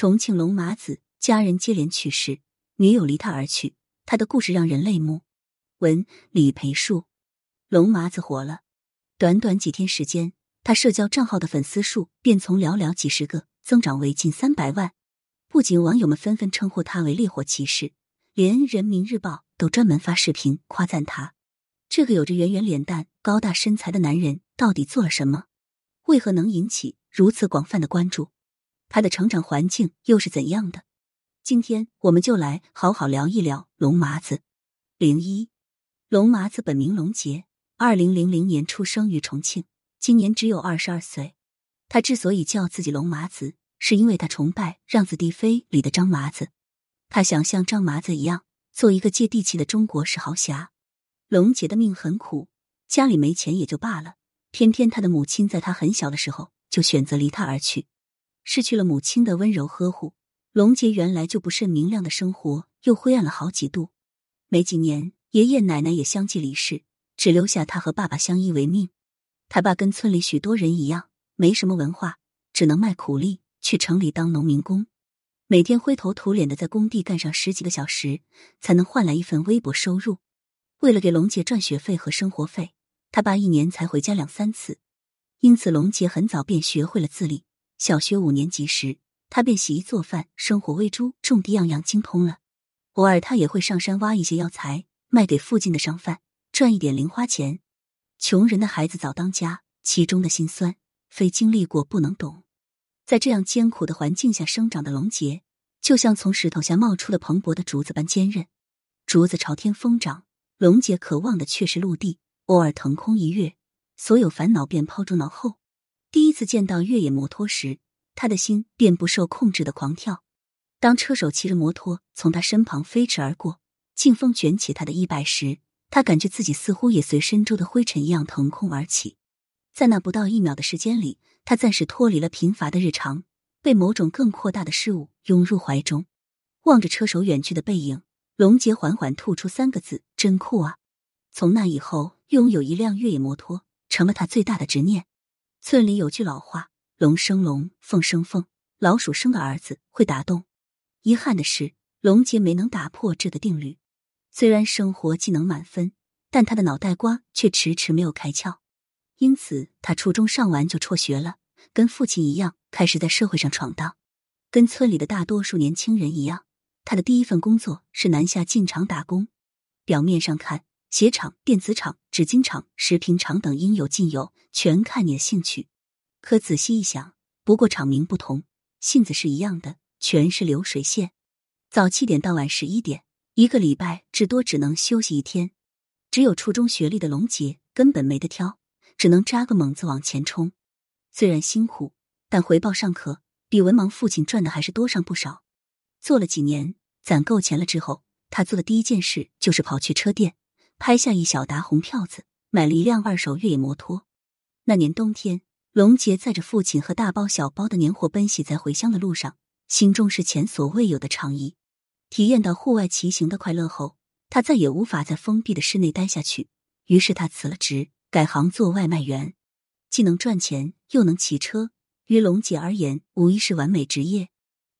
重庆龙麻子家人接连去世，女友离他而去，他的故事让人泪目。文李培树，龙麻子火了，短短几天时间，他社交账号的粉丝数便从寥寥几十个增长为近三百万。不仅网友们纷纷称呼他为烈火骑士，连人民日报都专门发视频夸赞他。这个有着圆圆脸蛋、高大身材的男人到底做了什么？为何能引起如此广泛的关注？他的成长环境又是怎样的？今天我们就来好好聊一聊龙麻子。零一，龙麻子本名龙杰，二零零零年出生于重庆，今年只有二十二岁。他之所以叫自己龙麻子，是因为他崇拜《让子弟飞》里的张麻子，他想像张麻子一样做一个接地气的中国式豪侠。龙杰的命很苦，家里没钱也就罢了，偏偏他的母亲在他很小的时候就选择离他而去。失去了母亲的温柔呵护，龙杰原来就不甚明亮的生活又灰暗了好几度。没几年，爷爷奶奶也相继离世，只留下他和爸爸相依为命。他爸跟村里许多人一样，没什么文化，只能卖苦力，去城里当农民工，每天灰头土脸的在工地干上十几个小时，才能换来一份微薄收入。为了给龙杰赚学费和生活费，他爸一年才回家两三次，因此龙杰很早便学会了自立。小学五年级时，他便洗衣做饭、生火喂猪、种地，样样精通了。偶尔，他也会上山挖一些药材，卖给附近的商贩，赚一点零花钱。穷人的孩子早当家，其中的辛酸，非经历过不能懂。在这样艰苦的环境下生长的龙杰，就像从石头下冒出的蓬勃的竹子般坚韧。竹子朝天疯长，龙杰渴望的却是陆地。偶尔腾空一跃，所有烦恼便抛诸脑后。第一次见到越野摩托时，他的心便不受控制的狂跳。当车手骑着摩托从他身旁飞驰而过，劲风卷起他的衣摆时，他感觉自己似乎也随身周的灰尘一样腾空而起。在那不到一秒的时间里，他暂时脱离了贫乏的日常，被某种更扩大的事物拥入怀中。望着车手远去的背影，龙杰缓缓吐出三个字：“真酷啊！”从那以后，拥有一辆越野摩托成了他最大的执念。村里有句老话：“龙生龙，凤生凤，老鼠生的儿子会打洞。”遗憾的是，龙杰没能打破这个定律。虽然生活技能满分，但他的脑袋瓜却迟迟没有开窍。因此，他初中上完就辍学了，跟父亲一样，开始在社会上闯荡。跟村里的大多数年轻人一样，他的第一份工作是南下进厂打工。表面上看，鞋厂、电子厂、纸巾厂、食品厂等应有尽有，全看你的兴趣。可仔细一想，不过厂名不同，性子是一样的，全是流水线。早七点到晚十一点，一个礼拜至多只能休息一天。只有初中学历的龙杰根本没得挑，只能扎个猛子往前冲。虽然辛苦，但回报尚可，比文盲父亲赚的还是多上不少。做了几年，攒够钱了之后，他做的第一件事就是跑去车店。拍下一小沓红票子，买了一辆二手越野摩托。那年冬天，龙杰载着父亲和大包小包的年货奔袭在回乡的路上，心中是前所未有的畅意。体验到户外骑行的快乐后，他再也无法在封闭的室内待下去。于是他辞了职，改行做外卖员，既能赚钱又能骑车，于龙杰而言无疑是完美职业。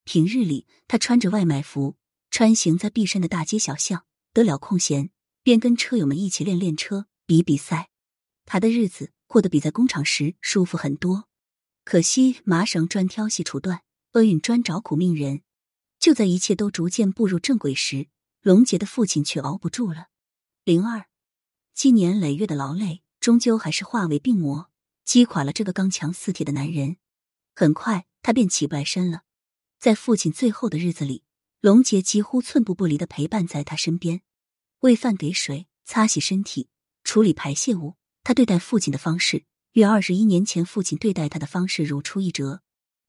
平日里，他穿着外卖服，穿行在毕山的大街小巷，得了空闲。便跟车友们一起练练车、比比赛，他的日子过得比在工厂时舒服很多。可惜麻绳专挑细处断，厄运专找苦命人。就在一切都逐渐步入正轨时，龙杰的父亲却熬不住了。零二，积年累月的劳累，终究还是化为病魔，击垮了这个刚强似铁的男人。很快，他便起不来身了。在父亲最后的日子里，龙杰几乎寸步不离的陪伴在他身边。喂饭、给水、擦洗身体、处理排泄物，他对待父亲的方式与二十一年前父亲对待他的方式如出一辙。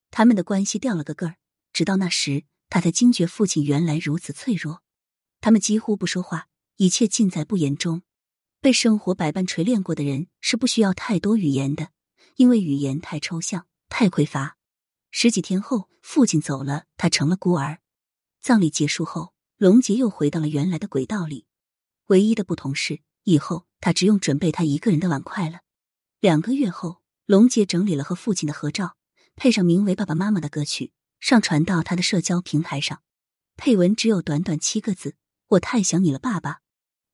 他们的关系掉了个个儿。直到那时，他才惊觉父亲原来如此脆弱。他们几乎不说话，一切尽在不言中。被生活百般锤炼过的人是不需要太多语言的，因为语言太抽象、太匮乏。十几天后，父亲走了，他成了孤儿。葬礼结束后，龙杰又回到了原来的轨道里。唯一的不同是，以后他只用准备他一个人的碗筷了。两个月后，龙杰整理了和父亲的合照，配上名为《爸爸妈妈》的歌曲，上传到他的社交平台上，配文只有短短七个字：“我太想你了，爸爸。”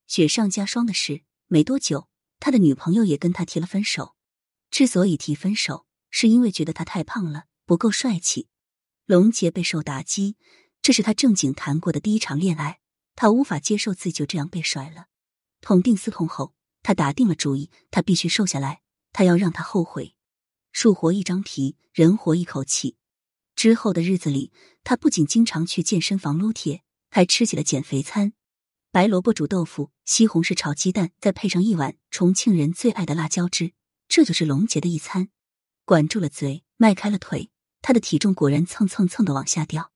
雪上加霜的是，没多久，他的女朋友也跟他提了分手。之所以提分手，是因为觉得他太胖了，不够帅气。龙杰备受打击，这是他正经谈过的第一场恋爱，他无法接受自己就这样被甩了。痛定思痛后，他打定了主意，他必须瘦下来，他要让他后悔。树活一张皮，人活一口气。之后的日子里，他不仅经常去健身房撸铁，还吃起了减肥餐：白萝卜煮豆腐、西红柿炒鸡蛋，再配上一碗重庆人最爱的辣椒汁。这就是龙杰的一餐，管住了嘴，迈开了腿，他的体重果然蹭蹭蹭的往下掉。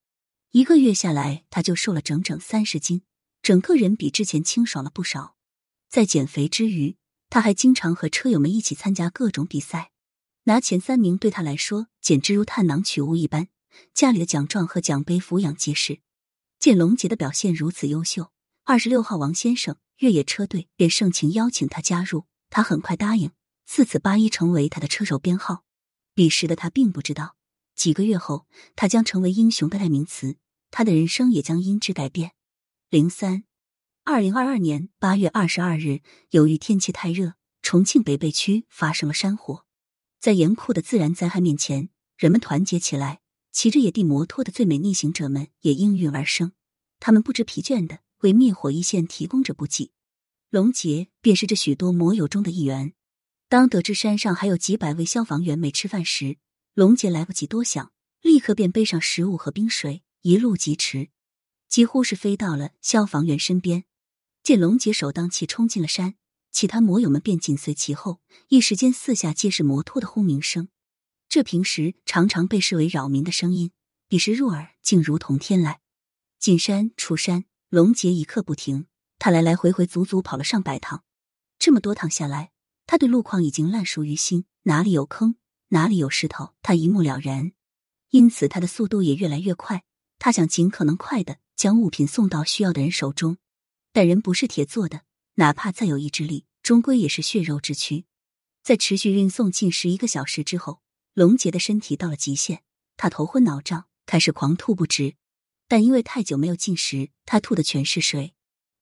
一个月下来，他就瘦了整整三十斤，整个人比之前清爽了不少。在减肥之余，他还经常和车友们一起参加各种比赛，拿前三名对他来说简直如探囊取物一般。家里的奖状和奖杯俯仰皆是。见龙杰的表现如此优秀，二十六号王先生越野车队便盛情邀请他加入，他很快答应。四此八一成为他的车手编号，彼时的他并不知道，几个月后他将成为英雄的代名词，他的人生也将因之改变。零三，二零二二年八月二十二日，由于天气太热，重庆北碚区发生了山火。在严酷的自然灾害面前，人们团结起来，骑着野地摩托的最美逆行者们也应运而生，他们不知疲倦的为灭火一线提供着补给。龙杰便是这许多摩友中的一员。当得知山上还有几百位消防员没吃饭时，龙杰来不及多想，立刻便背上食物和冰水，一路疾驰，几乎是飞到了消防员身边。见龙杰首当其冲进了山，其他摩友们便紧随其后，一时间四下皆是摩托的轰鸣声。这平时常常被视为扰民的声音，彼时入耳竟如同天籁。进山出山，龙杰一刻不停，他来来回回足足跑了上百趟，这么多趟下来。他对路况已经烂熟于心，哪里有坑，哪里有石头，他一目了然。因此，他的速度也越来越快。他想尽可能快的将物品送到需要的人手中。但人不是铁做的，哪怕再有意志力，终归也是血肉之躯。在持续运送近十一个小时之后，龙杰的身体到了极限，他头昏脑胀，开始狂吐不止。但因为太久没有进食，他吐的全是水。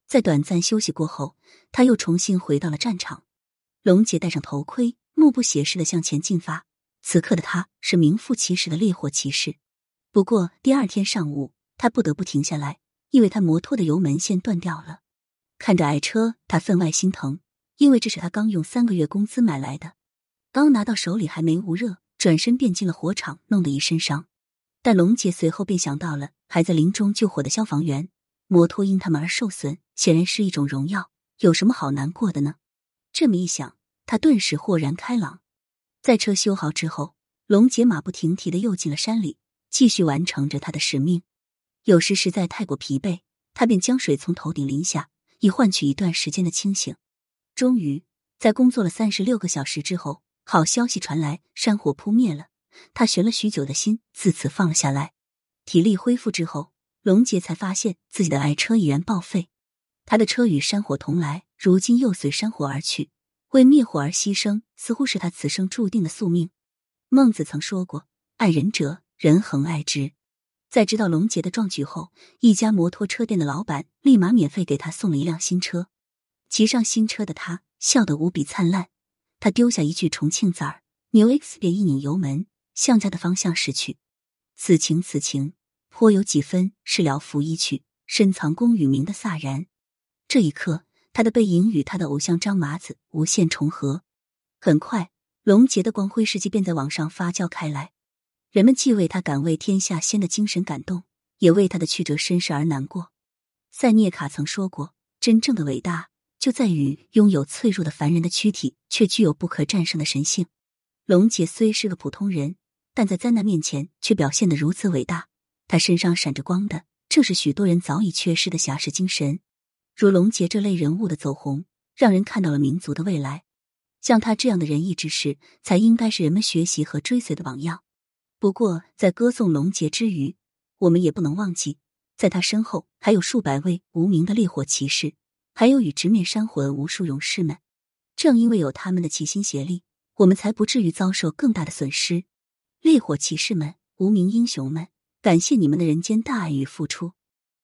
在短暂休息过后，他又重新回到了战场。龙杰戴上头盔，目不斜视的向前进发。此刻的他是名副其实的烈火骑士。不过第二天上午，他不得不停下来，因为他摩托的油门线断掉了。看着爱车，他分外心疼，因为这是他刚用三个月工资买来的，刚拿到手里还没捂热，转身便进了火场，弄得一身伤。但龙杰随后便想到了还在林中救火的消防员，摩托因他们而受损，显然是一种荣耀，有什么好难过的呢？这么一想，他顿时豁然开朗。在车修好之后，龙杰马不停蹄的又进了山里，继续完成着他的使命。有时实在太过疲惫，他便将水从头顶淋下，以换取一段时间的清醒。终于，在工作了三十六个小时之后，好消息传来，山火扑灭了。他悬了许久的心自此放了下来。体力恢复之后，龙杰才发现自己的爱车已然报废。他的车与山火同来，如今又随山火而去，为灭火而牺牲，似乎是他此生注定的宿命。孟子曾说过：“爱人者，人恒爱之。”在知道龙杰的壮举后，一家摩托车店的老板立马免费给他送了一辆新车。骑上新车的他笑得无比灿烂。他丢下一句“重庆崽儿”，牛 X 便一拧油门向家的方向驶去。此情此情，颇有几分是了拂衣去，深藏功与名的飒然。这一刻，他的背影与他的偶像张麻子无限重合。很快，龙杰的光辉事迹便在网上发酵开来。人们既为他敢为天下先的精神感动，也为他的曲折身世而难过。塞涅卡曾说过：“真正的伟大就在于拥有脆弱的凡人的躯体，却具有不可战胜的神性。”龙杰虽是个普通人，但在灾难面前却表现得如此伟大。他身上闪着光的，正是许多人早已缺失的侠士精神。如龙杰这类人物的走红，让人看到了民族的未来。像他这样的仁义之士，才应该是人们学习和追随的榜样。不过，在歌颂龙杰之余，我们也不能忘记，在他身后还有数百位无名的烈火骑士，还有与直面山魂无数勇士们。正因为有他们的齐心协力，我们才不至于遭受更大的损失。烈火骑士们，无名英雄们，感谢你们的人间大爱与付出。